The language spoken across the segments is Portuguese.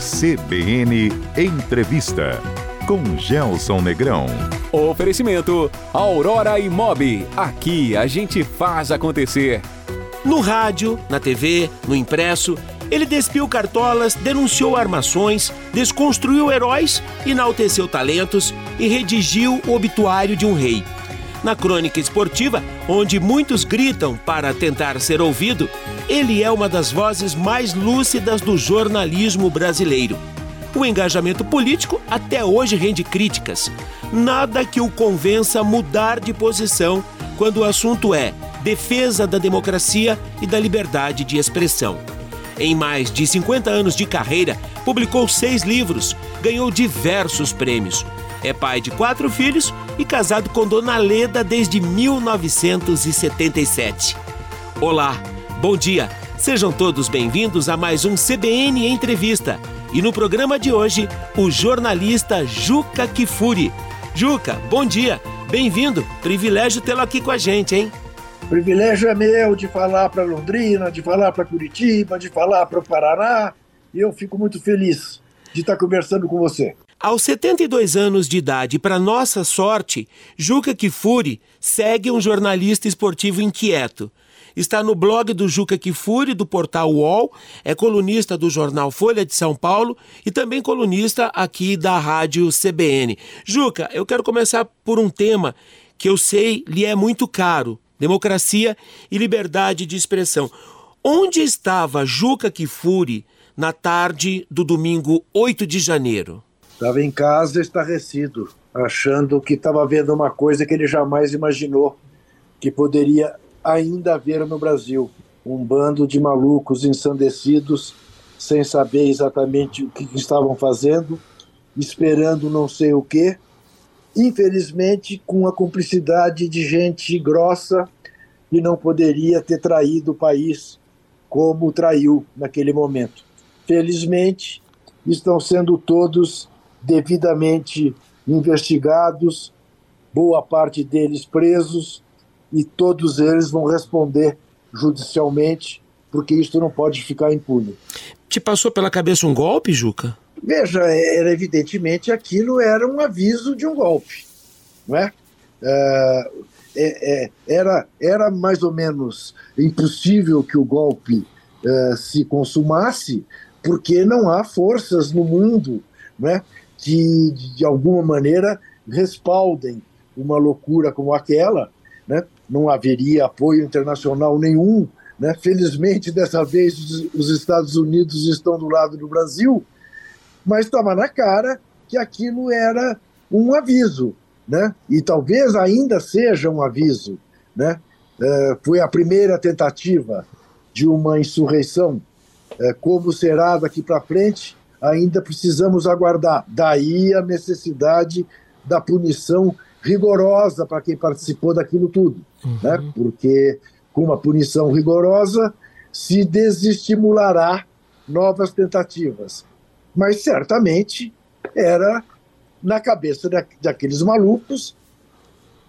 CBN Entrevista com Gelson Negrão. Oferecimento Aurora Imob. Aqui a gente faz acontecer. No rádio, na TV, no impresso, ele despiu cartolas, denunciou armações, desconstruiu heróis, enalteceu talentos e redigiu o obituário de um rei. Na crônica esportiva, onde muitos gritam para tentar ser ouvido, ele é uma das vozes mais lúcidas do jornalismo brasileiro. O engajamento político até hoje rende críticas. Nada que o convença a mudar de posição quando o assunto é defesa da democracia e da liberdade de expressão. Em mais de 50 anos de carreira, publicou seis livros, ganhou diversos prêmios. É pai de quatro filhos e casado com Dona Leda desde 1977. Olá, bom dia. Sejam todos bem-vindos a mais um CBN Entrevista. E no programa de hoje, o jornalista Juca Kifuri. Juca, bom dia, bem-vindo. Privilégio tê-lo aqui com a gente, hein? Privilégio é meu de falar para Londrina, de falar para Curitiba, de falar para o Paraná. E eu fico muito feliz de estar conversando com você. Aos 72 anos de idade, para nossa sorte, Juca Kifuri segue um jornalista esportivo inquieto. Está no blog do Juca Kifuri, do portal UOL, é colunista do jornal Folha de São Paulo e também colunista aqui da rádio CBN. Juca, eu quero começar por um tema que eu sei lhe é muito caro: democracia e liberdade de expressão. Onde estava Juca Kifuri na tarde do domingo 8 de janeiro? Estava em casa estarrecido, achando que estava vendo uma coisa que ele jamais imaginou que poderia ainda haver no Brasil. Um bando de malucos ensandecidos, sem saber exatamente o que estavam fazendo, esperando não sei o quê, infelizmente com a cumplicidade de gente grossa que não poderia ter traído o país como traiu naquele momento. Felizmente, estão sendo todos devidamente investigados, boa parte deles presos, e todos eles vão responder judicialmente, porque isso não pode ficar impune. Te passou pela cabeça um golpe, Juca? Veja, era evidentemente aquilo era um aviso de um golpe, não é? é, é era, era mais ou menos impossível que o golpe é, se consumasse, porque não há forças no mundo né, que, de alguma maneira, respaldem uma loucura como aquela. Né? Não haveria apoio internacional nenhum. Né? Felizmente, dessa vez, os Estados Unidos estão do lado do Brasil, mas estava na cara que aquilo era um aviso, né? e talvez ainda seja um aviso. Né? É, foi a primeira tentativa de uma insurreição. É, como será daqui para frente, ainda precisamos aguardar. Daí a necessidade da punição rigorosa para quem participou daquilo tudo, uhum. né? porque com uma punição rigorosa se desestimulará novas tentativas. Mas certamente era na cabeça da, daqueles malucos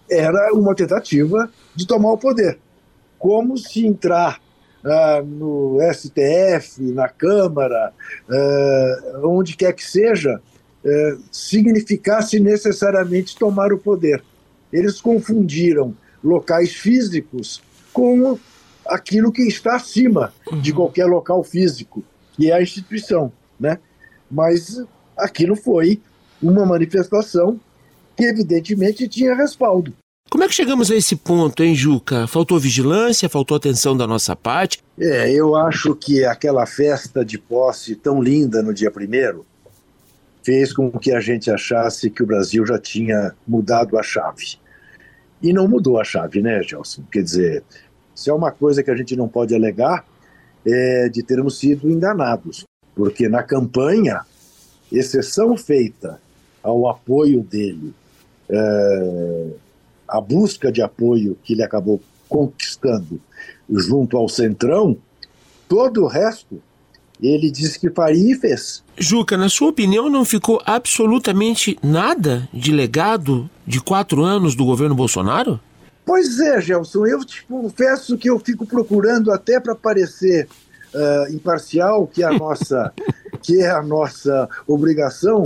era uma tentativa de tomar o poder. Como se entrar ah, no STF, na Câmara, ah, onde quer que seja, ah, significasse necessariamente tomar o poder. Eles confundiram locais físicos com aquilo que está acima de uhum. qualquer local físico, que é a instituição, né? Mas aquilo foi uma manifestação que evidentemente tinha respaldo. Como é que chegamos a esse ponto, hein, Juca? Faltou vigilância, faltou atenção da nossa parte? É, eu acho que aquela festa de posse tão linda no dia primeiro fez com que a gente achasse que o Brasil já tinha mudado a chave. E não mudou a chave, né, Gelson? Quer dizer, se é uma coisa que a gente não pode alegar, é de termos sido enganados. Porque na campanha, exceção feita ao apoio dele. É a busca de apoio que ele acabou conquistando junto ao Centrão, todo o resto ele disse que faria e fez. Juca, na sua opinião, não ficou absolutamente nada de legado de quatro anos do governo Bolsonaro? Pois é, Gelson, eu te confesso que eu fico procurando até para parecer uh, imparcial que a nossa que é a nossa obrigação,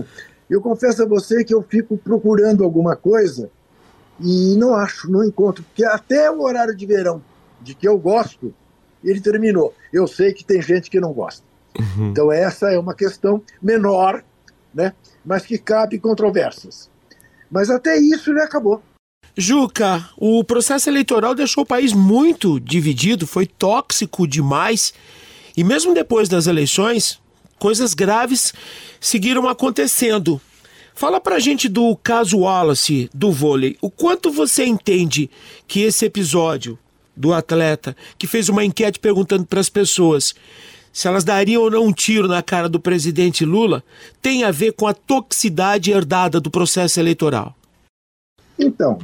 eu confesso a você que eu fico procurando alguma coisa e não acho, não encontro, porque até o horário de verão, de que eu gosto, ele terminou. Eu sei que tem gente que não gosta. Uhum. Então essa é uma questão menor, né? mas que cabe controvérsias. Mas até isso ele acabou. Juca, o processo eleitoral deixou o país muito dividido, foi tóxico demais. E mesmo depois das eleições, coisas graves seguiram acontecendo. Fala pra gente do caso Wallace do vôlei. O quanto você entende que esse episódio do atleta que fez uma enquete perguntando para as pessoas se elas dariam ou não um tiro na cara do presidente Lula tem a ver com a toxicidade herdada do processo eleitoral? Então,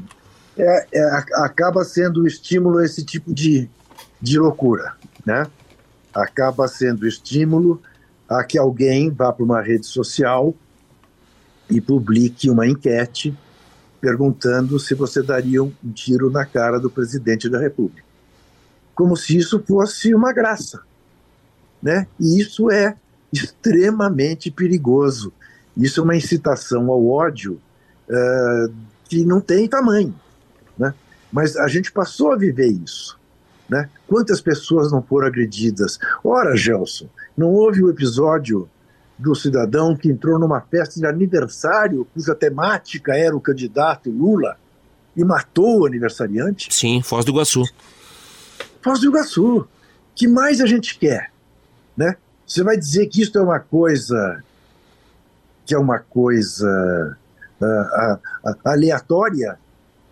é, é, acaba sendo estímulo a esse tipo de, de loucura, né? Acaba sendo estímulo a que alguém vá para uma rede social e publique uma enquete perguntando se você daria um tiro na cara do presidente da República. Como se isso fosse uma graça. Né? E isso é extremamente perigoso. Isso é uma incitação ao ódio uh, que não tem tamanho. Né? Mas a gente passou a viver isso. Né? Quantas pessoas não foram agredidas? Ora, Gelson, não houve o episódio do cidadão que entrou numa festa de aniversário cuja temática era o candidato Lula e matou o aniversariante? Sim, Foz do Iguaçu. Foz do Iguaçu. que mais a gente quer? Né? Você vai dizer que isso é uma coisa que é uma coisa uh, uh, aleatória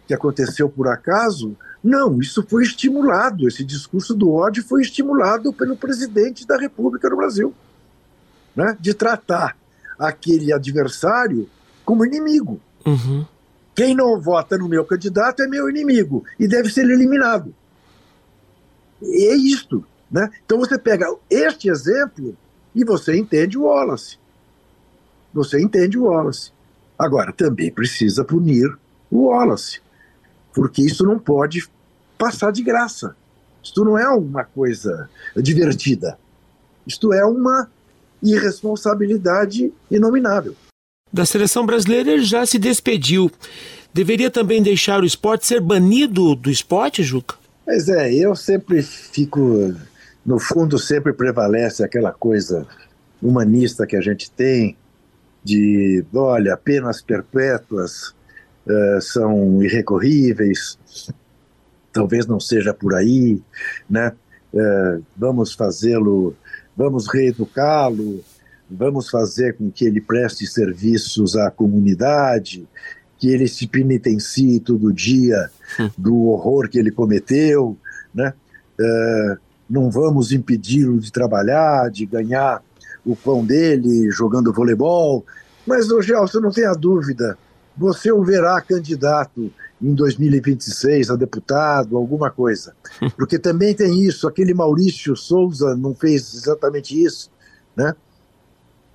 que aconteceu por acaso? Não, isso foi estimulado. Esse discurso do ódio foi estimulado pelo presidente da República do Brasil né, de tratar aquele adversário como inimigo. Uhum. Quem não vota no meu candidato é meu inimigo e deve ser eliminado. E é isto. Né? Então você pega este exemplo e você entende o Wallace. Você entende o Wallace. Agora, também precisa punir o Wallace, porque isso não pode passar de graça. Isto não é uma coisa divertida. Isto é uma irresponsabilidade inominável. Da seleção brasileira ele já se despediu. Deveria também deixar o esporte ser banido do esporte, Juca? Pois é, eu sempre fico. No fundo, sempre prevalece aquela coisa humanista que a gente tem, de, olha, penas perpétuas uh, são irrecorríveis, talvez não seja por aí, né? Uh, vamos fazê-lo vamos reeducá-lo, vamos fazer com que ele preste serviços à comunidade, que ele se penitencie todo dia do horror que ele cometeu, né? Uh, não vamos impedi-lo de trabalhar, de ganhar o pão dele jogando voleibol. Mas, Gelson, não tenha dúvida, você o verá candidato em 2026 a deputado, alguma coisa. Porque também tem isso, aquele Maurício Souza não fez exatamente isso, né?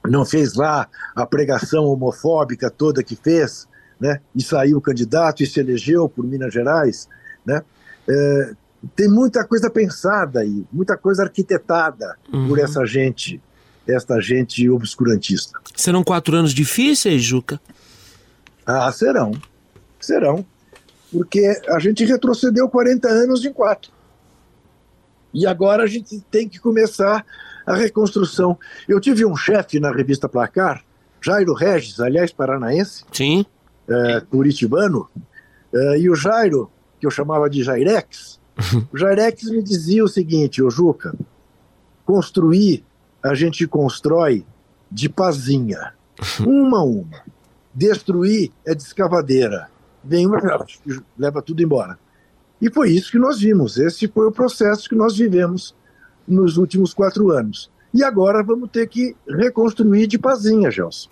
Não fez lá a pregação homofóbica toda que fez, né? E saiu candidato e se elegeu por Minas Gerais, né? É, tem muita coisa pensada aí, muita coisa arquitetada uhum. por essa gente, esta gente obscurantista. Serão quatro anos difíceis, Juca? Ah, serão. Serão porque a gente retrocedeu 40 anos em quatro. E agora a gente tem que começar a reconstrução. Eu tive um chefe na revista Placar, Jairo Regis, aliás, paranaense, Sim. É, curitibano, é, e o Jairo, que eu chamava de Jairex, o Jairex me dizia o seguinte, ô Juca, construir a gente constrói de pazinha, uma a uma. Destruir é de escavadeira vem uma leva tudo embora. E foi isso que nós vimos. Esse foi o processo que nós vivemos nos últimos quatro anos. E agora vamos ter que reconstruir de pazinha, Gelson.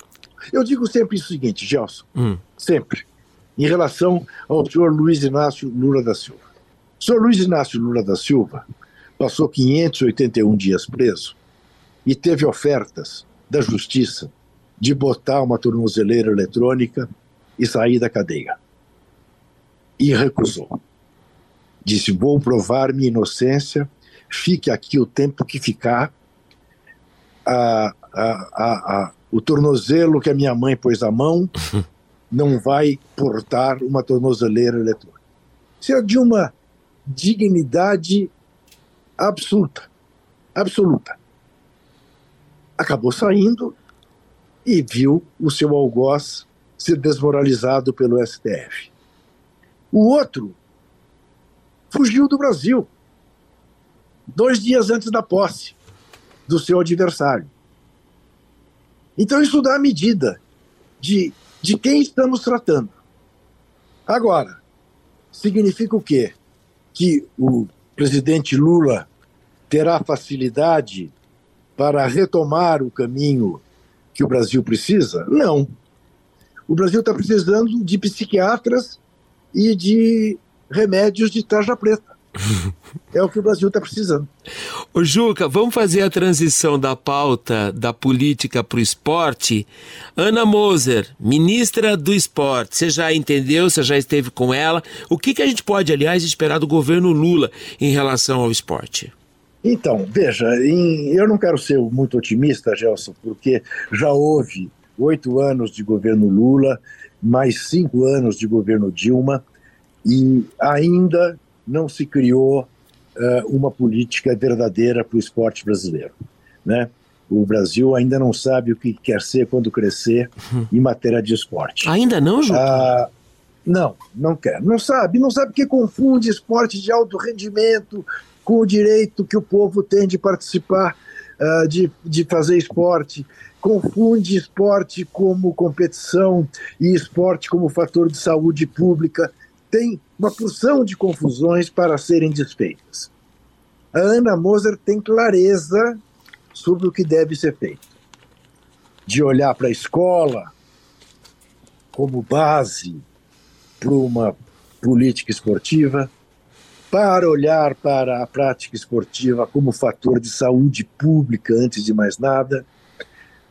Eu digo sempre o seguinte, Gelson, hum. sempre, em relação ao senhor Luiz Inácio Lula da Silva. O senhor Luiz Inácio Lula da Silva passou 581 dias preso e teve ofertas da justiça de botar uma tornozeleira eletrônica e sair da cadeia e recusou. Disse: Vou provar minha inocência, fique aqui o tempo que ficar. A, a, a, o tornozelo que a minha mãe pôs à mão não vai portar uma tornozeleira eletrônica. Isso é de uma dignidade absoluta. Absoluta. Acabou saindo e viu o seu algoz ser desmoralizado pelo STF. O outro fugiu do Brasil dois dias antes da posse do seu adversário. Então, isso dá a medida de, de quem estamos tratando. Agora, significa o quê? Que o presidente Lula terá facilidade para retomar o caminho que o Brasil precisa? Não. O Brasil está precisando de psiquiatras e de remédios de tarja preta. É o que o Brasil está precisando. Ô Juca, vamos fazer a transição da pauta da política para o esporte. Ana Moser, ministra do esporte, você já entendeu, você já esteve com ela. O que, que a gente pode, aliás, esperar do governo Lula em relação ao esporte? Então, veja, em, eu não quero ser muito otimista, Gelson, porque já houve oito anos de governo Lula, mais cinco anos de governo Dilma, e ainda não se criou uh, uma política verdadeira para o esporte brasileiro. Né? O Brasil ainda não sabe o que quer ser quando crescer em matéria de esporte. Ainda não, Ju? Uh, não, não quer. Não sabe, não sabe que confunde esporte de alto rendimento com o direito que o povo tem de participar, uh, de, de fazer esporte. Confunde esporte como competição e esporte como fator de saúde pública tem uma porção de confusões para serem desfeitas. A Ana Moser tem clareza sobre o que deve ser feito. De olhar para a escola como base para uma política esportiva, para olhar para a prática esportiva como fator de saúde pública antes de mais nada,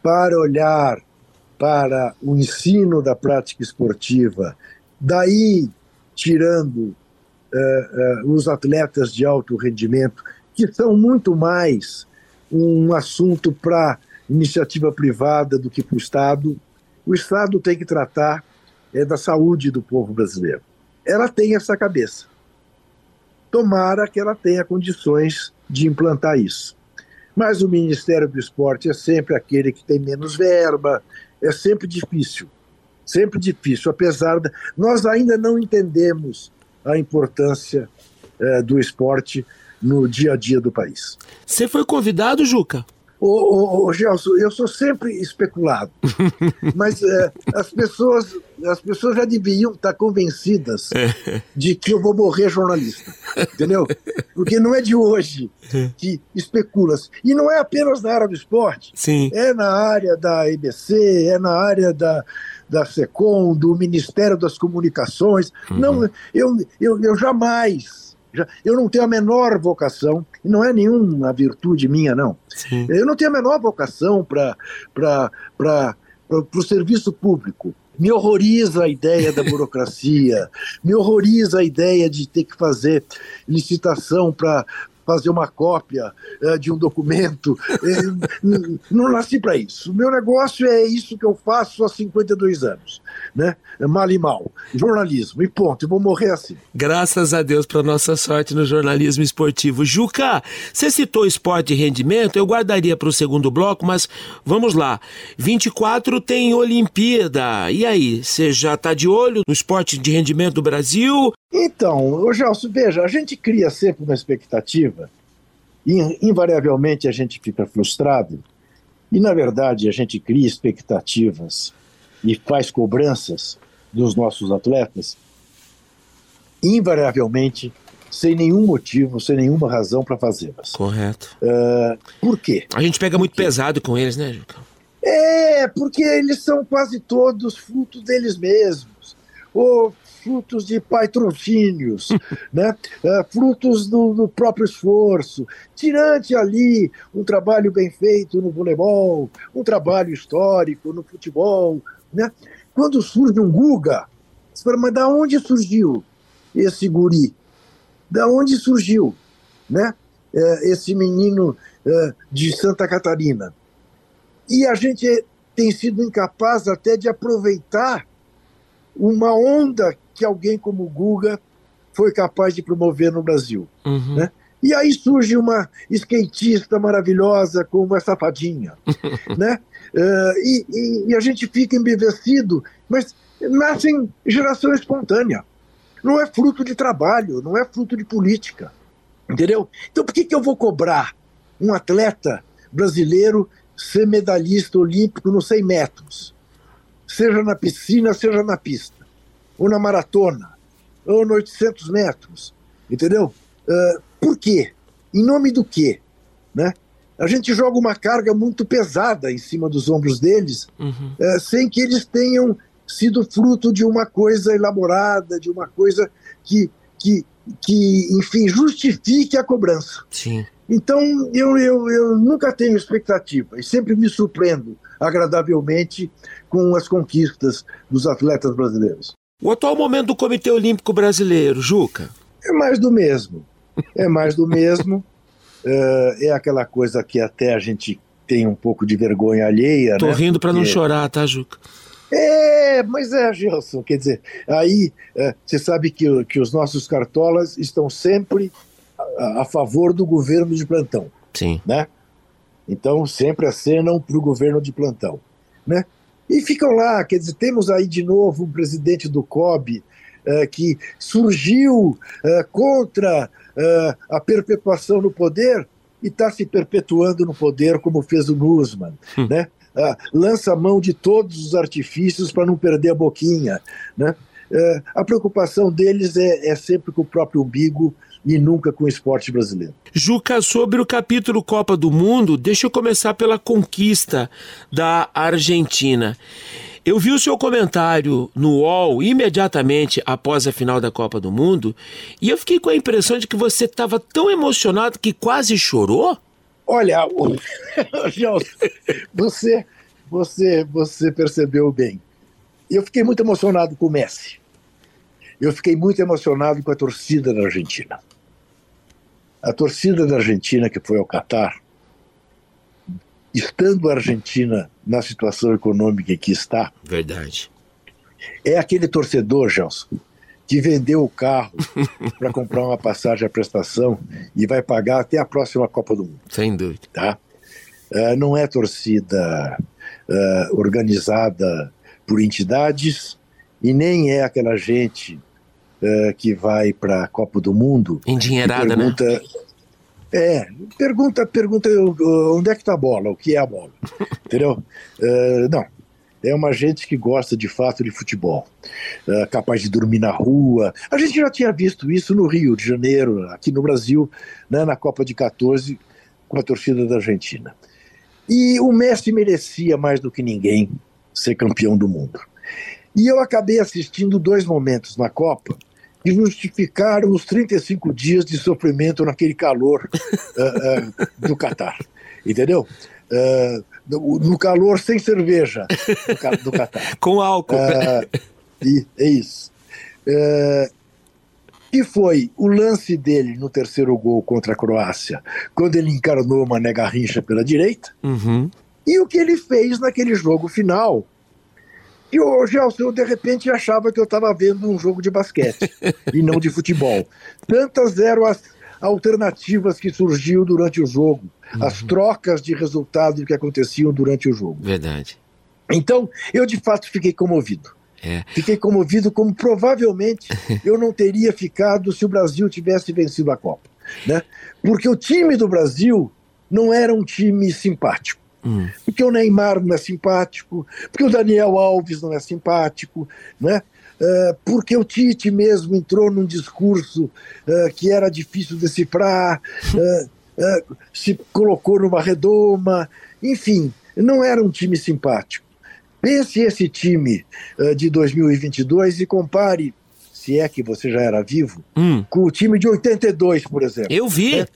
para olhar para o ensino da prática esportiva, daí tirando uh, uh, os atletas de alto rendimento, que são muito mais um assunto para iniciativa privada do que para o Estado. O Estado tem que tratar é, da saúde do povo brasileiro. Ela tem essa cabeça. Tomara que ela tenha condições de implantar isso. Mas o Ministério do Esporte é sempre aquele que tem menos verba, é sempre difícil sempre difícil, apesar de nós ainda não entendemos a importância é, do esporte no dia a dia do país. Você foi convidado, Juca? Ô, ô, ô, Gelson, eu sou sempre especulado, mas é, as, pessoas, as pessoas já deviam estar convencidas é. de que eu vou morrer jornalista, entendeu? Porque não é de hoje que especula-se. E não é apenas na área do esporte, Sim. é na área da EBC, é na área da, da SECOM, do Ministério das Comunicações. Uhum. Não, eu, eu, eu jamais, eu não tenho a menor vocação, e não é nenhuma virtude minha, não. Sim. Eu não tenho a menor vocação para o serviço público. Me horroriza a ideia da burocracia, me horroriza a ideia de ter que fazer licitação para fazer uma cópia é, de um documento. É, não nasci para isso. O meu negócio é isso que eu faço há 52 anos. Né? É mal e mal. Jornalismo. E ponto. Eu vou morrer assim. Graças a Deus para nossa sorte no jornalismo esportivo. Juca, você citou esporte e rendimento. Eu guardaria para o segundo bloco, mas vamos lá. 24 tem Olimpíada. E aí, você já está de olho no esporte de rendimento do Brasil? Então, Gelson, veja, a gente cria sempre uma expectativa e invariavelmente a gente fica frustrado e, na verdade, a gente cria expectativas e faz cobranças dos nossos atletas invariavelmente sem nenhum motivo, sem nenhuma razão para fazê-las. Correto. Uh, por quê? A gente pega muito pesado com eles, né, Juca? É, porque eles são quase todos frutos deles mesmos. Ou frutos de patrocínios, né? É, frutos do, do, próprio esforço. Tirante ali um trabalho bem feito no voleibol, um trabalho histórico no futebol. Né? Quando surge um Guga, você fala, mas da onde surgiu esse guri? Da onde surgiu né? É, esse menino é, de Santa Catarina? e a gente tem sido incapaz até de aproveitar uma onda que alguém como o Guga foi capaz de promover no Brasil. Uhum. Né? E aí surge uma skatista maravilhosa como essa fadinha. né? Uh, e, e, e, a gente fica embevecido, mas nasce em geração espontânea. Não é fruto de trabalho, não é fruto de política. Entendeu? Então por que, que eu vou cobrar um atleta brasileiro ser medalhista olímpico nos 100 metros? Seja na piscina, seja na pista. Ou na maratona, ou nos 800 metros. Entendeu? Uh, por quê? Em nome do quê? Né? A gente joga uma carga muito pesada em cima dos ombros deles, uhum. uh, sem que eles tenham sido fruto de uma coisa elaborada, de uma coisa que, que, que enfim, justifique a cobrança. Sim. Então, eu, eu, eu nunca tenho expectativa e sempre me surpreendo agradavelmente com as conquistas dos atletas brasileiros. O atual momento do Comitê Olímpico Brasileiro, Juca? É mais do mesmo. É mais do mesmo. Uh, é aquela coisa que até a gente tem um pouco de vergonha alheia. Tô né? rindo para não chorar, tá, Juca? É, mas é, Gelson, quer dizer, aí é, você sabe que, que os nossos cartolas estão sempre a, a, favor do governo de plantão. Sim. Né? Então sempre acenam para o governo de plantão. Né? E ficam lá, quer dizer, temos aí de novo um presidente do COB é, que surgiu é, contra é, a perpetuação no poder e está se perpetuando no poder, como fez o Nussmann. Hum. Né? ah, lança mão de todos os artifícios para não perder a boquinha. Né? É, a preocupação deles é, é sempre com o próprio umbigo e nunca com o esporte brasileiro. Juca, sobre o capítulo Copa do Mundo, deixa eu começar pela conquista da Argentina. Eu vi o seu comentário no UOL imediatamente após a final da Copa do Mundo e eu fiquei com a impressão de que você estava tão emocionado que quase chorou. Olha, você, você, você percebeu bem. Eu fiquei muito emocionado com o Messi. Eu fiquei muito emocionado com a torcida da Argentina. A torcida da Argentina que foi ao Catar, estando a Argentina na situação econômica que está. Verdade. É aquele torcedor, Gelson, que vendeu o carro para comprar uma passagem à prestação e vai pagar até a próxima Copa do Mundo. Sem dúvida. Tá? Uh, não é torcida uh, organizada por entidades e nem é aquela gente uh, que vai para a Copa do Mundo. Endinheirada, né? pergunta, né? É, pergunta, pergunta onde é que está a bola, o que é a bola, entendeu? não, é uma gente que gosta de fato de futebol, é capaz de dormir na rua. A gente já tinha visto isso no Rio de Janeiro, aqui no Brasil, né, na Copa de 14, com a torcida da Argentina. E o Messi merecia mais do que ninguém ser campeão do mundo. E eu acabei assistindo dois momentos na Copa que justificaram os 35 dias de sofrimento naquele calor uh, uh, do Catar. Entendeu? Uh, no calor sem cerveja do Catar. Com álcool. E, é isso. Uh, e foi o lance dele no terceiro gol contra a Croácia, quando ele encarnou uma nega pela direita, uhum. e o que ele fez naquele jogo final. E o Gelson, eu de repente achava que eu estava vendo um jogo de basquete e não de futebol. Tantas eram as alternativas que surgiu durante o jogo, uhum. as trocas de resultado que aconteciam durante o jogo. Verdade. Então, eu de fato fiquei comovido. É. Fiquei comovido como provavelmente eu não teria ficado se o Brasil tivesse vencido a Copa. Né? Porque o time do Brasil não era um time simpático. Hum. Porque o Neymar não é simpático, porque o Daniel Alves não é simpático, né? Uh, porque o Tite mesmo entrou num discurso uh, que era difícil decifrar, uh, se colocou numa redoma, enfim, não era um time simpático. Pense esse time de 2022 e compare, se é que você já era vivo, hum. com o time de 82, por exemplo. Eu vi. Né?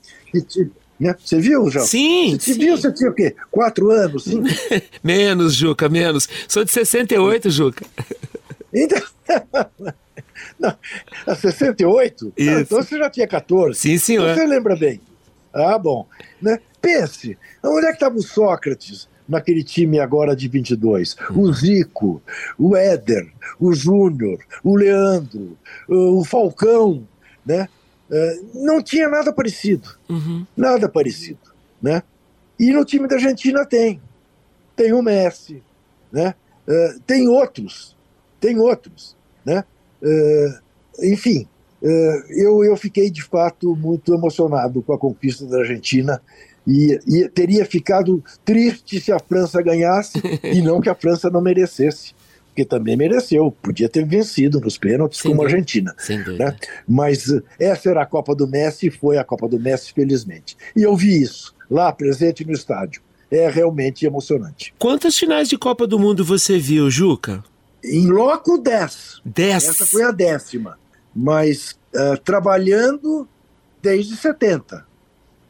Né? Você viu, João? Sim. Você sim. viu? Você tinha o quê? Quatro anos? Cinco? menos, Juca, menos. Sou de 68, Juca. Então. Não, 68? Isso. Ah, então você já tinha 14. Sim, senhor. Você lembra bem. Ah, bom. Né? Pense, onde é que estava o Sócrates naquele time agora de 22. Uhum. O Zico, o Éder, o Júnior, o Leandro, o Falcão, né? Uh, não tinha nada parecido. Uhum. Nada parecido, né? E no time da Argentina tem. Tem o Messi, né? Uh, tem outros, tem outros, né? Uh, enfim, eu, eu fiquei de fato muito emocionado com a conquista da Argentina e, e, teria ficado triste se a França ganhasse e não que a França não merecesse, porque também mereceu, podia ter vencido nos pênaltis Sem como a Argentina. Né? Mas essa era a Copa do Messi e foi a Copa do Messi, felizmente. E eu vi isso lá presente no estádio. É realmente emocionante. Quantas finais de Copa do Mundo você viu, Juca? Em loco 10. 10. Essa foi a décima. Mas uh, trabalhando desde 70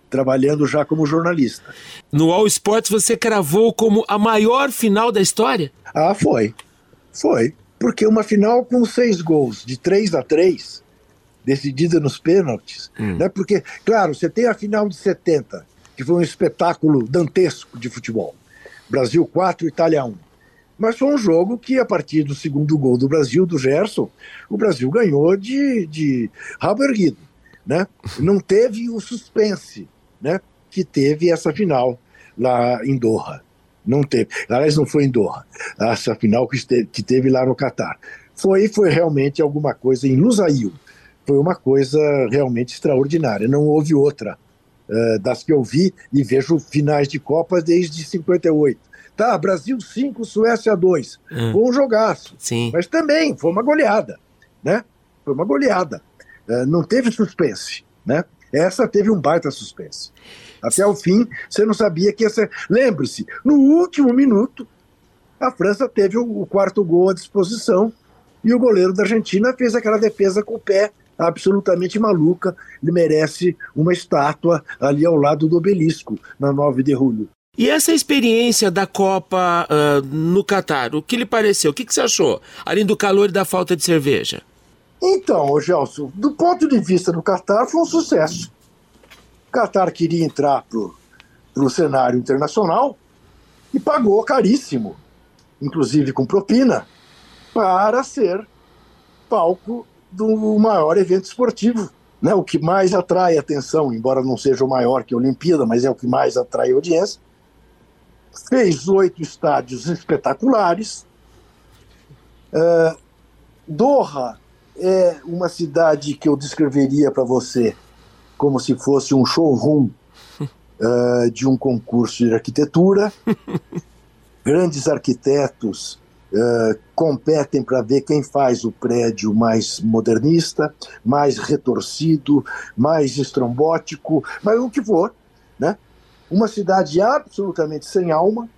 trabalhando já como jornalista. No All Sports você cravou como a maior final da história? Ah, foi. Foi. Porque uma final com seis gols, de 3 a 3 decidida nos pênaltis, hum. né? Porque, claro, você tem a final de 70, que foi um espetáculo dantesco de futebol. Brasil 4, Itália 1. Mas foi um jogo que, a partir do segundo gol do Brasil, do Gerson, o Brasil ganhou de, de rabo erguido. Né? Não teve o suspense né, que teve essa final lá em Doha. Não teve. Aliás, não foi em Doha. Essa final que, esteve, que teve lá no Catar. Foi, foi realmente alguma coisa em Lusail. Foi uma coisa realmente extraordinária. Não houve outra uh, das que eu vi e vejo finais de Copas desde 58. Tá, Brasil 5, Suécia 2. Hum. Foi um jogaço. Sim. Mas também foi uma goleada. Né? Foi uma goleada. Uh, não teve suspense. Né? Essa teve um baita suspense. Até o fim, você não sabia que ia ser. Lembre-se, no último minuto, a França teve o, quarto gol à disposição e o goleiro da Argentina fez aquela defesa com o pé absolutamente maluca. Ele merece uma estátua ali ao lado do obelisco, na 9 de julho. E essa experiência da Copa uh, no Catar, o que lhe pareceu? O que, que você achou? Além do calor e da falta de cerveja? Então, Gelson, do ponto de vista do Qatar, foi um sucesso. Qatar queria entrar para o cenário internacional e pagou caríssimo, inclusive com propina, para ser palco do maior evento esportivo. Né? O que mais atrai atenção, embora não seja o maior que a Olimpíada, mas é o que mais atrai audiência. Fez oito estádios espetaculares. Uh, Doha é uma cidade que eu descreveria para você como se fosse um showroom uh, de um concurso de arquitetura. Grandes arquitetos uh, competem para ver quem faz o prédio mais modernista, mais retorcido, mais estrombótico, mas o que for. Né? Uma cidade absolutamente sem alma,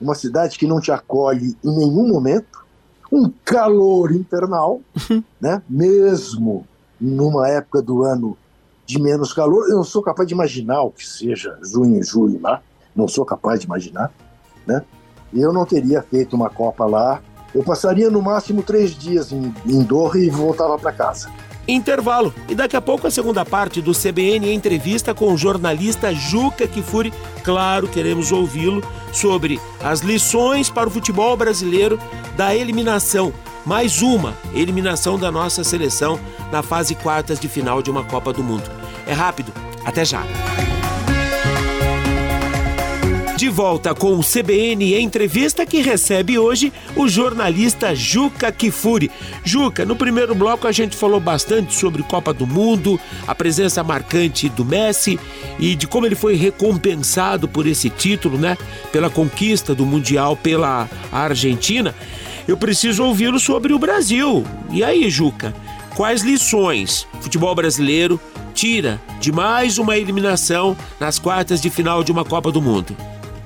uma cidade que não te acolhe em nenhum momento, um calor infernal, né? mesmo numa época do ano de menos calor. Eu não sou capaz de imaginar o que seja junho julho lá, não sou capaz de imaginar. Né? Eu não teria feito uma Copa lá. Eu passaria no máximo três dias em, em Doha e voltava para casa. Intervalo. E daqui a pouco a segunda parte do CBN entrevista com o jornalista Juca Kifuri. Claro, queremos ouvi-lo sobre as lições para o futebol brasileiro da eliminação. Mais uma eliminação da nossa seleção na fase quartas de final de uma Copa do Mundo. É rápido. Até já. De volta com o CBN Entrevista que recebe hoje o jornalista Juca Kifuri. Juca, no primeiro bloco a gente falou bastante sobre Copa do Mundo, a presença marcante do Messi e de como ele foi recompensado por esse título, né? Pela conquista do Mundial pela Argentina. Eu preciso ouvi-lo sobre o Brasil. E aí, Juca? Quais lições futebol brasileiro tira de mais uma eliminação nas quartas de final de uma Copa do Mundo?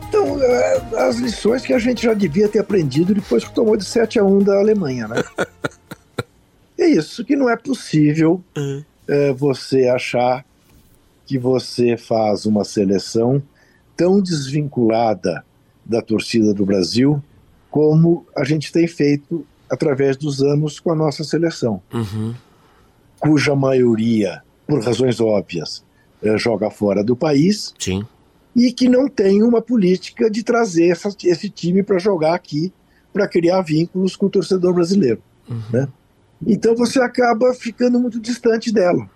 Então, é, as lições que a gente já devia ter aprendido depois que tomou de 7 a 1 da Alemanha, né? é isso, que não é possível uhum. é, você achar que você faz uma seleção tão desvinculada da torcida do Brasil como a gente tem feito através dos anos com a nossa seleção, uhum. cuja maioria, por razões óbvias, é, joga fora do país. Sim e que não tem uma política de trazer essa, esse time para jogar aqui, para criar vínculos com o torcedor brasileiro. Uhum. Né? Então você acaba ficando muito distante dela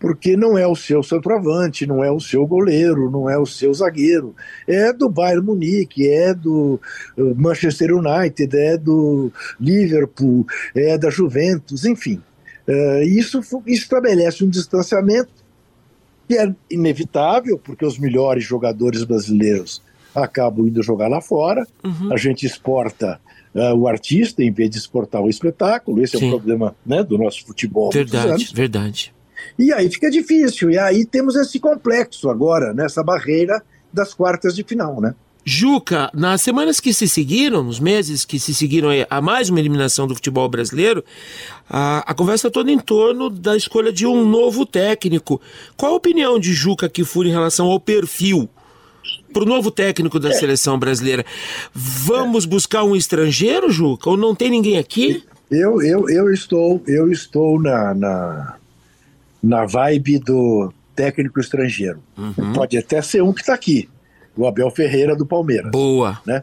porque não é o seu centroavante, não é o seu goleiro, não é o seu zagueiro, é do Bayern Munique, é do uh, Manchester United, é do Liverpool, é da Juventus, enfim. Uh, isso, isso estabelece um distanciamento que é inevitável, porque os melhores jogadores brasileiros acabam indo jogar lá fora, uhum. a gente exporta uh, o artista em vez de exportar o espetáculo, esse Sim. é o problema né, do nosso futebol. Verdade, verdade. E aí fica difícil. E aí temos esse complexo agora, nessa barreira das quartas de final, né? Juca, nas semanas que se seguiram, nos meses que se seguiram a mais uma eliminação do futebol brasileiro, a, a conversa toda em torno da escolha de um novo técnico. Qual a opinião de Juca Kifuri em relação ao perfil para o novo técnico da é. seleção brasileira? Vamos é. buscar um estrangeiro, Juca? Ou não tem ninguém aqui? Eu, eu, eu estou, eu estou na, na, na vibe do técnico estrangeiro. Uhum. Pode até ser um que está aqui, o Abel Ferreira do Palmeiras. Boa. Né?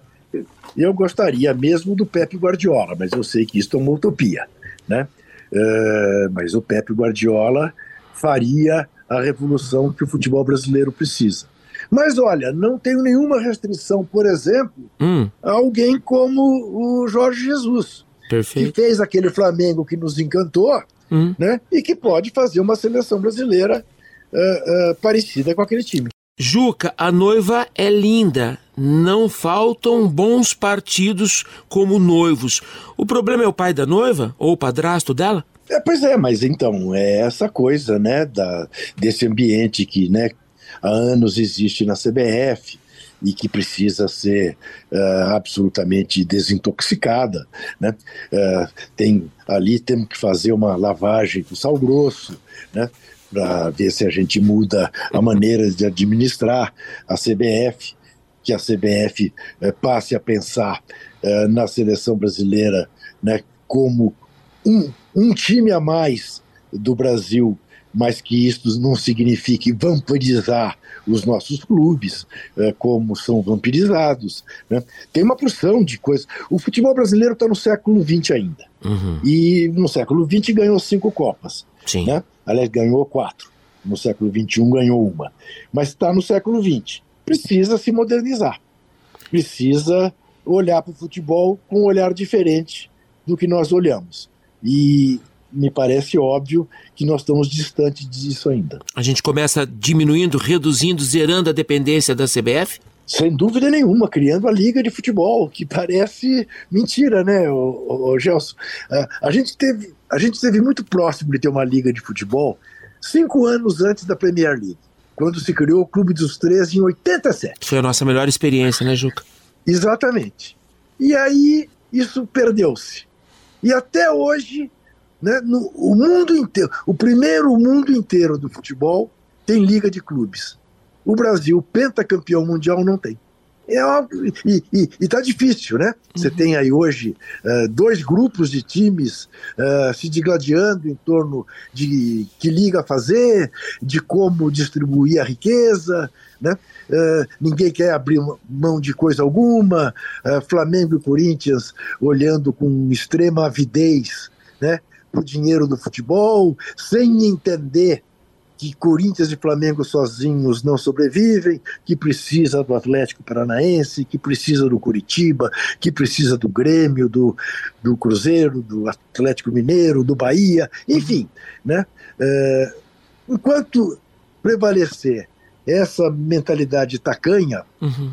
Eu gostaria mesmo do Pepe Guardiola, mas eu sei que isso é uma utopia. Né? Uh, mas o Pepe Guardiola faria a revolução que o futebol brasileiro precisa. Mas olha, não tenho nenhuma restrição, por exemplo, hum. a alguém como o Jorge Jesus, Perfeito. que fez aquele Flamengo que nos encantou uhum. né? E que pode fazer uma seleção brasileira uh, uh, parecida com aquele time. Juca, a noiva é linda. Não faltam bons partidos como noivos. O problema é o pai da noiva ou o padrasto dela? É, pois é, mas então, é essa coisa, né, da, desse ambiente que, né, há anos existe na CBF, e que precisa ser uh, absolutamente desintoxicada. Né? Uh, tem, ali temos que fazer uma lavagem com sal grosso, né? Para ver se a gente muda a maneira de administrar a CBF, que a CBF eh, passe a pensar na seleção brasileira né, como um, um time a mais do Brasil mas que isso não signifique vampirizar os nossos clubes, é, como são vampirizados. Né? Tem uma porção de coisas. O futebol brasileiro está no século XX ainda. Uhum. E no século XX ganhou cinco Copas. Sim. Né? Aliás, ganhou quatro. No século XXI ganhou uma. Mas está no século XX. Precisa se modernizar. Precisa olhar para o futebol com um olhar diferente do que nós olhamos. E me parece óbvio que nós estamos distantes disso ainda. A gente começa diminuindo, reduzindo, zerando a dependência da CBF? Sem dúvida nenhuma, criando a liga de futebol, que parece mentira, né, o, o, Gelson? A, a, gente teve, a gente esteve muito próximo de ter uma liga de futebol cinco anos antes da Premier League, quando se criou o Clube dos 13 em 87. Foi a nossa melhor experiência, né, Juca? Exatamente. E aí isso perdeu-se. E até hoje né? No, o mundo inteiro, o primeiro mundo inteiro do futebol tem liga de clubes. O Brasil, pentacampeão mundial, não tem. É e, e, e tá difícil, né? Você uhum. tem aí hoje uh, dois grupos de times uh, se digladiando em torno de que liga fazer, de como distribuir a riqueza, né? Uh, ninguém quer abrir mão de coisa alguma. Flamengo e Corinthians olhando com extrema avidez, né? o dinheiro do futebol, sem entender que Corinthians e Flamengo sozinhos não sobrevivem, que precisa do Atlético Paranaense, que precisa do Curitiba, que precisa do Grêmio, do, do Cruzeiro, do Atlético Mineiro, do Bahia, enfim, né? É, enquanto prevalecer essa mentalidade tacanha, uhum.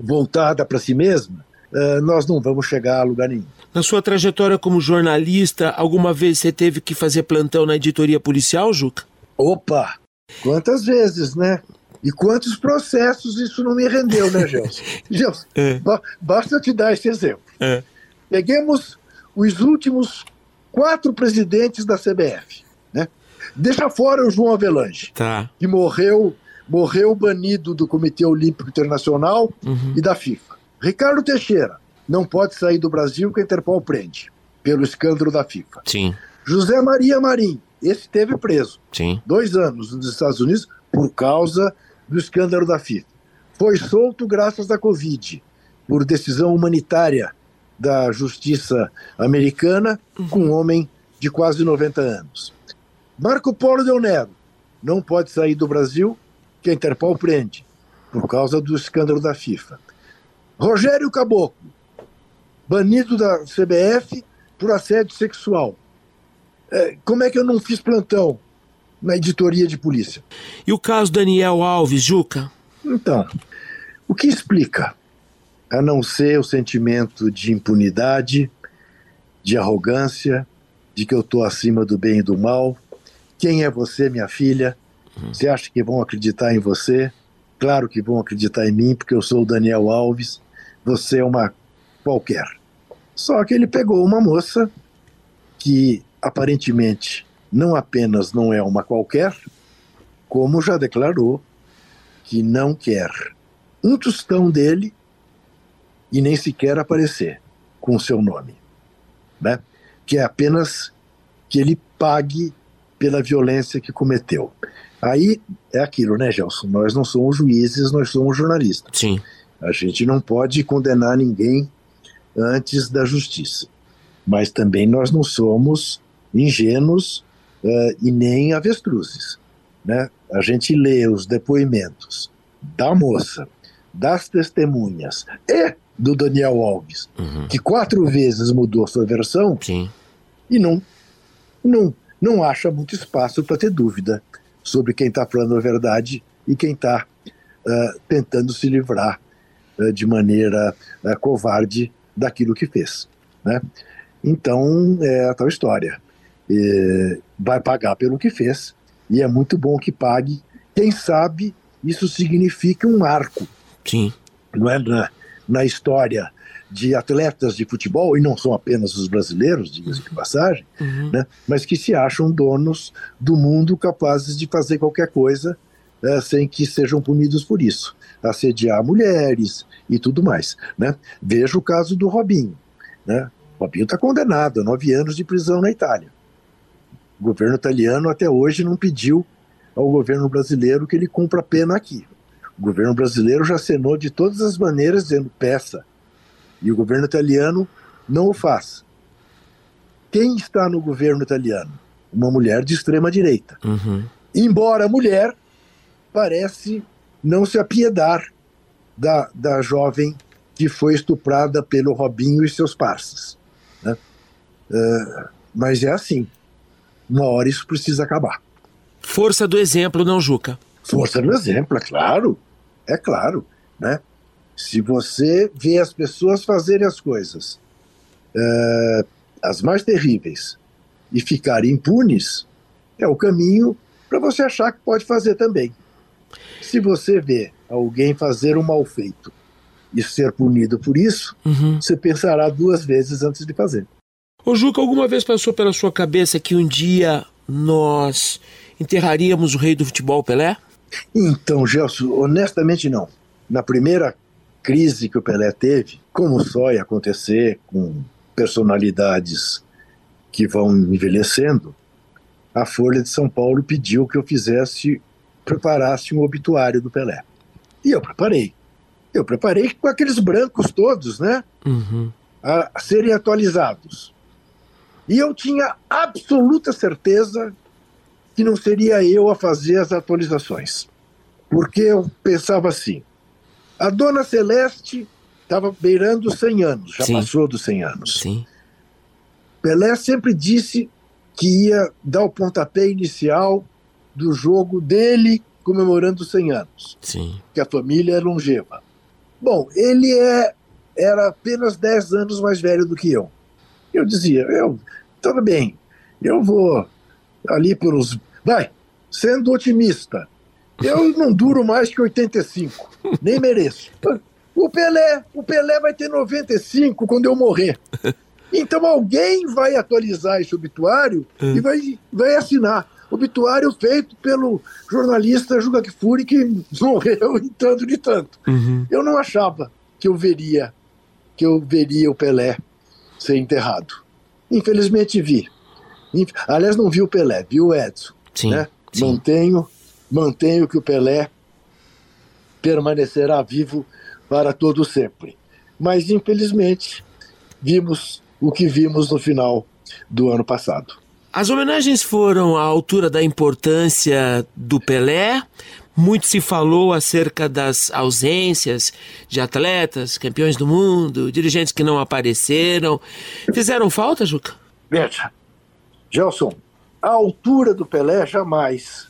voltada para si mesma, uh, nós não vamos chegar a lugar nenhum. Na sua trajetória como jornalista, alguma vez você teve que fazer plantão na editoria policial, Juca? Opa! Quantas vezes, né? E quantos processos isso não me rendeu, né, Gelson? Gelson, é. ba basta te dar esse exemplo. É. Peguemos os últimos quatro presidentes da CBF, né? Deixa fora o João Avelange, tá. que morreu, morreu banido do Comitê Olímpico Internacional uhum. e da FIFA. Ricardo Teixeira não pode sair do Brasil que a Interpol prende, pelo escândalo da FIFA. Sim. José Maria Marim, esse teve preso. Sim. Dois anos nos Estados Unidos por causa do escândalo da FIFA. foi solto graças à Covid, por decisão humanitária da justiça americana, com um homem de quase 90 anos. Marco Polo Del Nero não pode sair do Brasil, que a Interpol prende, por causa do escândalo da FIFA. Rogério Caboclo, banido da CBF por assédio sexual. É, como é que eu não fiz plantão na editoria de polícia? E o caso Daniel Alves, Juca? Então, o que explica, a não ser o sentimento de impunidade, de arrogância, de que eu estou acima do bem e do mal? Quem é você, minha filha? Você acha que vão acreditar em você? Claro que vão acreditar em mim, porque eu sou o Daniel Alves, você é uma qualquer. Só que ele pegou uma moça que aparentemente não apenas não é uma qualquer, como já declarou que não quer um tostão dele e nem sequer aparecer com o seu nome, né? Que é apenas que ele pague pela violência que cometeu. Aí é aquilo, né, Gelson? Nós não somos juízes, nós somos jornalistas. Sim. A gente não pode condenar ninguém antes da justiça. Mas também nós não somos ingênuos uh, e nem avestruzes. Né? A gente lê os depoimentos da moça, das testemunhas e do Daniel Alves, uhum. que quatro vezes mudou sua versão Sim. e não, não, não acha muito espaço para ter dúvida sobre quem está falando a verdade e quem está uh, tentando se livrar uh, de maneira uh, covarde daquilo que fez. Né? Então, é a tal história. E vai pagar pelo que fez, e é muito bom que pague. Quem sabe isso significa um marco. Sim. Não é na, na história de atletas de futebol, e não são apenas os brasileiros, diga-se de passagem, uhum. né, mas que se acham donos do mundo capazes de fazer qualquer coisa é, sem que sejam punidos por isso. Assediar mulheres e tudo mais. Né? Veja o caso do Robinho. Né? Robinho está condenado a nove anos de prisão na Itália. O governo italiano até hoje não pediu ao governo brasileiro que ele cumpra a pena aqui. O governo brasileiro já acenou de todas as maneiras, dizendo peça, e o governo italiano não o faz. Quem está no governo italiano? Uma mulher de extrema direita. Uhum. Embora mulher, parece não se apiedar da, da jovem que foi estuprada pelo Robinho e seus parceiros. Né? Uh, mas é assim. Uma hora isso precisa acabar. Força do exemplo, não, Juca? Força do exemplo, é claro. É claro. Né? Se você vê as pessoas fazerem as coisas, uh, as mais terríveis, e ficarem impunes, é o caminho para você achar que pode fazer também. Se você vê alguém fazer um mal feito e ser punido por isso, uhum. você pensará duas vezes antes de fazer. Ô Juca, alguma vez passou pela sua cabeça que um dia nós enterraríamos o rei do futebol, Pelé? Então, Gelson, honestamente não. Na primeira crise que o Pelé teve, como só ia acontecer com personalidades que vão envelhecendo, a Folha de São Paulo pediu que eu fizesse, preparasse um obituário do Pelé. E eu preparei. Eu preparei com aqueles brancos todos, né? Uhum. A, a serem atualizados. E eu tinha absoluta certeza que não seria eu a fazer as atualizações. Porque eu pensava assim: a Dona Celeste estava beirando 100 anos, já Sim. passou dos 100 anos. Sim. Pelé sempre disse que ia dar o pontapé inicial do jogo dele comemorando 100 anos. Sim. Que a família é longeva. Bom, ele é, era apenas 10 anos mais velho do que eu. Eu dizia, eu, tudo bem, eu vou ali pelos. Vai, sendo otimista, eu não duro mais que 85, nem mereço. O Pelé, o Pelé vai ter 95 quando eu morrer. Então alguém vai atualizar esse obituário e vai, vai assinar. Obituário feito pelo jornalista Juga Kfouri, que morreu em tanto de tanto. Uhum. Eu não achava que eu veria que eu veria o Pelé ser enterrado. Infelizmente vi. Aliás, não vi o Pelé, vi o Edson. Sim, né? sim. Mantenho mantenho que o Pelé permanecerá vivo para todo sempre. Mas, infelizmente, vimos o que vimos no final do ano passado. As homenagens foram à altura da importância do Pelé. Muito se falou acerca das ausências de atletas, campeões do mundo, dirigentes que não apareceram. Fizeram falta, Juca? Veja, Gelson, à altura do Pelé jamais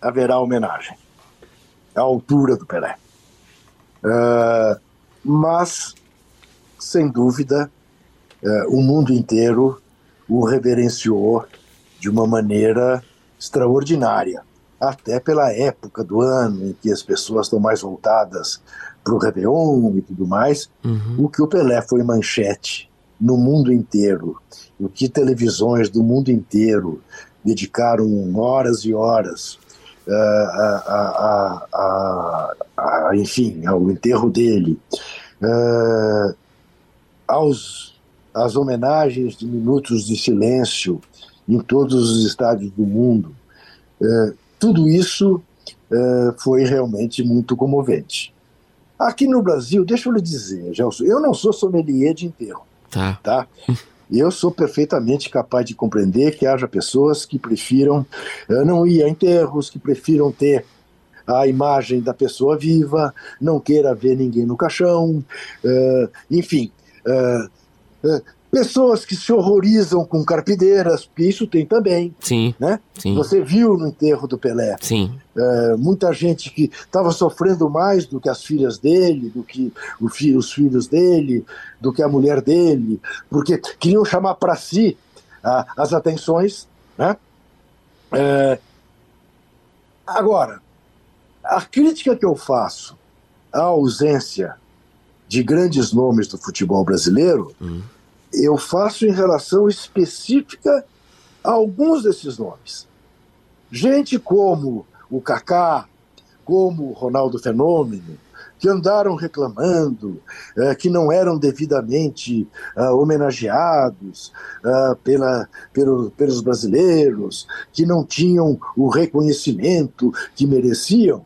haverá homenagem. À altura do Pelé. Uh, mas, sem dúvida, uh, o mundo inteiro o reverenciou de uma maneira extraordinária, até pela época do ano em que as pessoas estão mais voltadas para o Réveillon e tudo mais, uhum. o que o Pelé foi manchete no mundo inteiro, o que televisões do mundo inteiro dedicaram horas e horas uh, a, a, a, enfim, ao enterro dele, uh, aos, às homenagens de minutos de silêncio em todos os estádios do mundo. Uh, tudo isso foi realmente muito comovente. Aqui no Brasil, deixa eu lhe dizer, Gelson, eu não sou sommelier de enterro. Tá. tá? Eu sou perfeitamente capaz de compreender que haja pessoas que prefiram uh, não ir a enterros, que prefiram ter a imagem da pessoa viva, não queira ver ninguém no caixão, uh, enfim. Pessoas que se horrorizam com carpideiras, porque isso tem também. Sim. Né? sim. Você viu no enterro do Pelé. Sim. É, muita gente que estava sofrendo mais do que as filhas dele, do que fi os filhos dele, do que a mulher dele, porque queriam chamar para si as atenções. Né? É, agora, a crítica que eu faço à ausência de grandes nomes do futebol brasileiro. Hum eu faço em relação específica a alguns desses nomes. Gente como o Kaká, como o Ronaldo Fenômeno, que andaram reclamando é, que não eram devidamente uh, homenageados uh, pela, pelo, pelos brasileiros, que não tinham o reconhecimento que mereciam.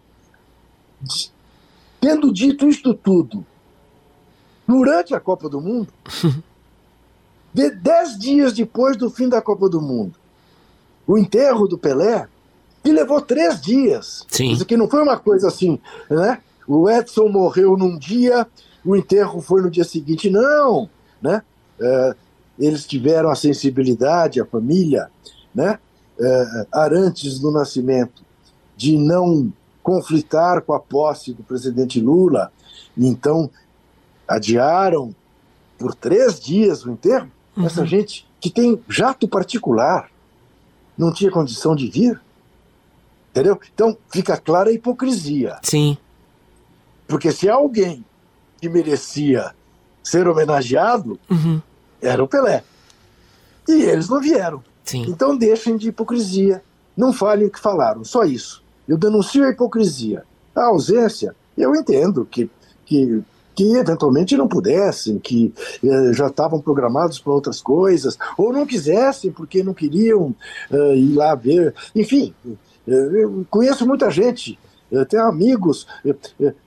Tendo dito isto tudo, durante a Copa do Mundo, de dez dias depois do fim da Copa do Mundo. O enterro do Pelé, que levou três dias. Sim. Isso que não foi uma coisa assim, né? O Edson morreu num dia, o enterro foi no dia seguinte. Não, né? É, eles tiveram a sensibilidade, a família, né? É, Arantes do Nascimento, de não conflitar com a posse do presidente Lula, então adiaram por três dias o enterro. Uhum. Essa gente que tem jato particular não tinha condição de vir. Entendeu? Então fica clara a hipocrisia. Sim. Porque se alguém que merecia ser homenageado, uhum. era o Pelé. E eles não vieram. Sim. Então deixem de hipocrisia. Não falem o que falaram, só isso. Eu denuncio a hipocrisia. A ausência, eu entendo que, que que eventualmente não pudessem, que eh, já estavam programados para outras coisas, ou não quisessem porque não queriam eh, ir lá ver. Enfim, eh, eu conheço muita gente. Eu tenho amigos.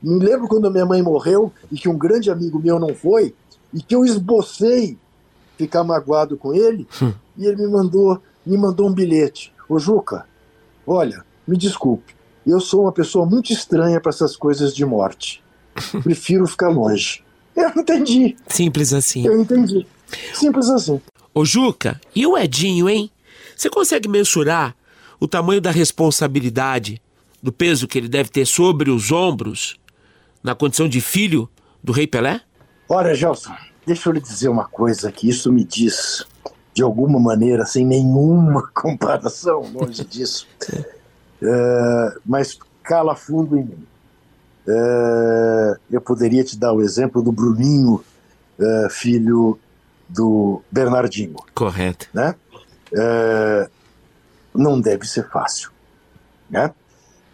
me lembro quando minha mãe morreu e que um grande amigo meu não foi, e que eu esbocei ficar magoado com ele, hum. e ele me mandou, me mandou um bilhete. Ô Juca, olha, me desculpe, eu sou uma pessoa muito estranha para essas coisas de morte. Prefiro ficar longe. Eu entendi. Simples assim. Eu entendi. Simples assim. Ô Juca, e o Edinho, hein? Você consegue mensurar o tamanho da responsabilidade, do peso que ele deve ter sobre os ombros na condição de filho do Rei Pelé? Olha, Gelson, deixa eu lhe dizer uma coisa que isso me diz, de alguma maneira, sem nenhuma comparação, longe disso, é, mas cala fundo em mim. É, eu poderia te dar o exemplo do Bruninho, é, filho do Bernardinho. Correto. Né? É, não deve ser fácil. Né?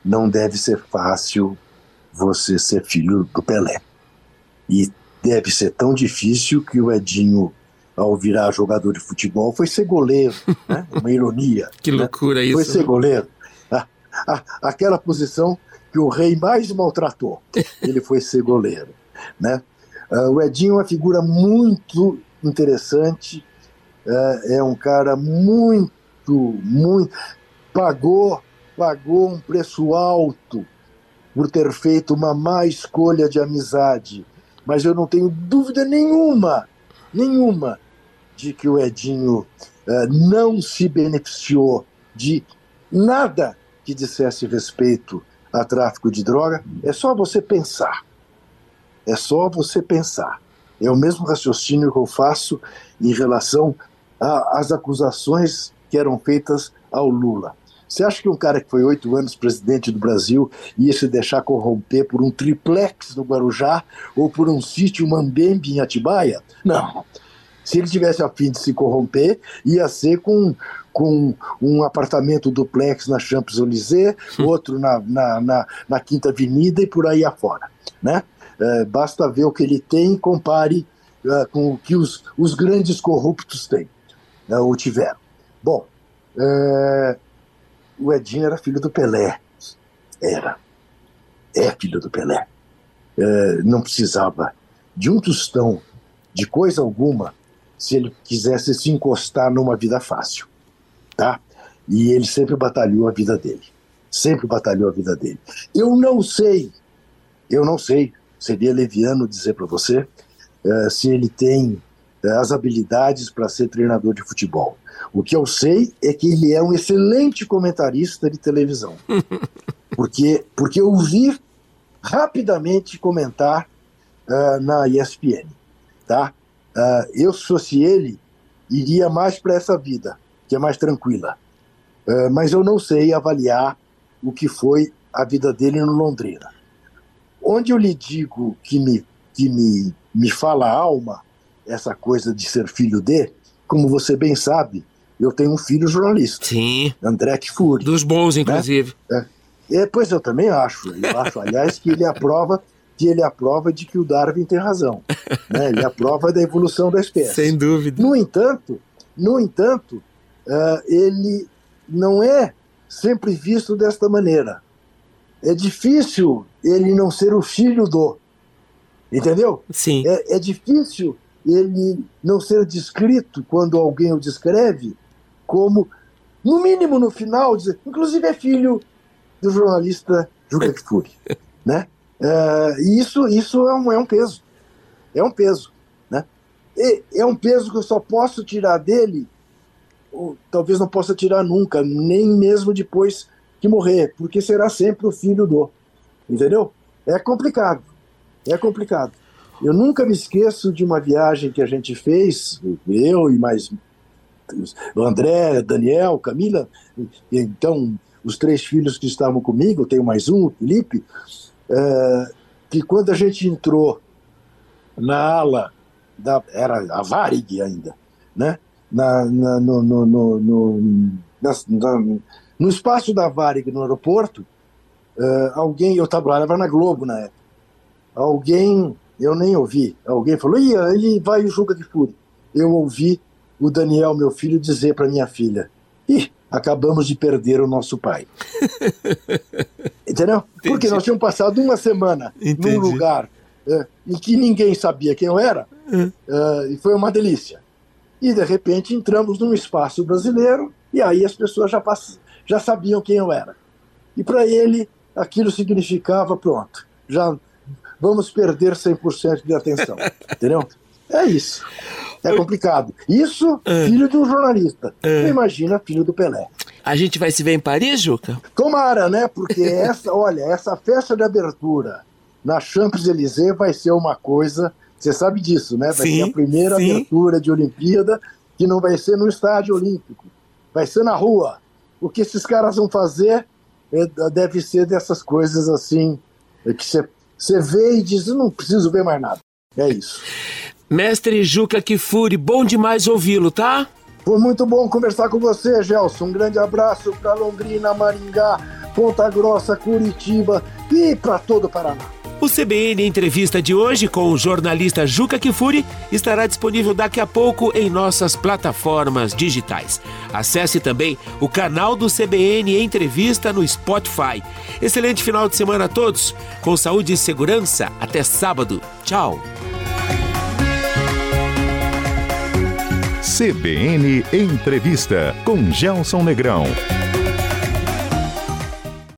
Não deve ser fácil você ser filho do Pelé. E deve ser tão difícil que o Edinho, ao virar jogador de futebol, foi ser goleiro. Né? Uma ironia. que né? loucura isso. Foi ser goleiro. aquela posição que o rei mais maltratou. Ele foi ser goleiro, né? Uh, o Edinho é uma figura muito interessante, uh, é um cara muito, muito pagou, pagou um preço alto por ter feito uma má escolha de amizade, mas eu não tenho dúvida nenhuma, nenhuma, de que o Edinho uh, não se beneficiou de nada que dissesse respeito a tráfico de droga. É só você pensar. É só você pensar. É o mesmo raciocínio que eu faço em relação às acusações que eram feitas ao Lula. Você acha que um cara que foi oito anos presidente do Brasil ia se deixar corromper por um triplex no Guarujá ou por um sítio Mambembe em Atibaia? Não. Se ele tivesse a fim de se corromper, ia ser com, com um apartamento duplex na Champs-Élysées, outro na, na, na, na, Quinta Avenida e por aí afora. Né? É, basta ver o que ele tem e compare é, com o que os, os grandes corruptos têm, né, ou tiveram. Bom, é, o Edinho era filho do Pelé. Era. É filho do Pelé. É, não precisava de um tostão, de coisa alguma, se ele quisesse se encostar numa vida fácil. Tá? E ele sempre batalhou a vida dele. Sempre batalhou a vida dele. Eu não sei, eu não sei, seria leviano dizer para você, é, se ele tem é, as habilidades para ser treinador de futebol. O que eu sei é que ele é um excelente comentarista de televisão. Porque, porque eu vi rapidamente comentar uh, na ESPN. Tá? Uh, eu, se fosse ele, iria mais para essa vida, que é mais tranquila. Uh, mas eu não sei avaliar o que foi a vida dele no Londrina. Onde eu lhe digo que me, que me, me fala a alma, essa coisa de ser filho de, como você bem sabe, eu tenho um filho jornalista. Sim. André Kfouri. Dos bons, inclusive. Né? É. é. pois eu também acho. Eu acho, aliás, que ele aprova que ele aprova de que o Darwin tem razão. Né? Ele aprova da evolução da espécie. Sem dúvida. No entanto, no entanto, uh, ele não é sempre visto desta maneira. É difícil ele não ser o filho do. Entendeu? Sim. É, é difícil ele não ser descrito quando alguém o descreve como, no mínimo no final, dizer, inclusive é filho do jornalista Júlio Kfouri, né? Uh, e isso, isso é, um, é um peso, é um peso, né? E é um peso que eu só posso tirar dele, ou talvez não possa tirar nunca, nem mesmo depois que morrer, porque será sempre o filho do, entendeu? É complicado, é complicado. Eu nunca me esqueço de uma viagem que a gente fez, eu e mais o André, Daniel, Camila, então os três filhos que estavam comigo, tenho mais um, o Felipe, é, que quando a gente entrou na ala, da, era a Varig ainda, né? Na, na, no, no, no, no, na, no espaço da Varig no aeroporto, é, alguém, eu trabalhava na Globo na época, alguém, eu nem ouvi, alguém falou, Ih, aí vai o Juca de Fúria. Eu ouvi o Daniel, meu filho, dizer para minha filha: acabamos de perder o nosso pai. Entendeu? Entendi. Porque nós tínhamos passado uma semana Entendi. num lugar é, em que ninguém sabia quem eu era, é, e foi uma delícia. E de repente entramos num espaço brasileiro, e aí as pessoas já, pass... já sabiam quem eu era. E para ele, aquilo significava: pronto, já vamos perder 100% de atenção. Entendeu? É isso. É complicado. Isso, é. filho de um jornalista. É. Imagina filho do Pelé. A gente vai se ver em Paris, Juca? Tomara, né? Porque essa, olha, essa festa de abertura na Champs-Élysées vai ser uma coisa. Você sabe disso, né? Vai sim, ser a primeira sim. abertura de Olimpíada que não vai ser no estádio olímpico, vai ser na rua. O que esses caras vão fazer é, deve ser dessas coisas assim é que você vê e diz: não preciso ver mais nada. É isso. Mestre Juca Kifuri, bom demais ouvi-lo, tá? Foi muito bom conversar com você, Gelson. Um grande abraço para Londrina, Maringá, Ponta Grossa, Curitiba e para todo o Paraná. O CBN Entrevista de hoje com o jornalista Juca Kifuri estará disponível daqui a pouco em nossas plataformas digitais. Acesse também o canal do CBN Entrevista no Spotify. Excelente final de semana a todos, com saúde e segurança. Até sábado. Tchau. CBN Entrevista com Gelson Negrão.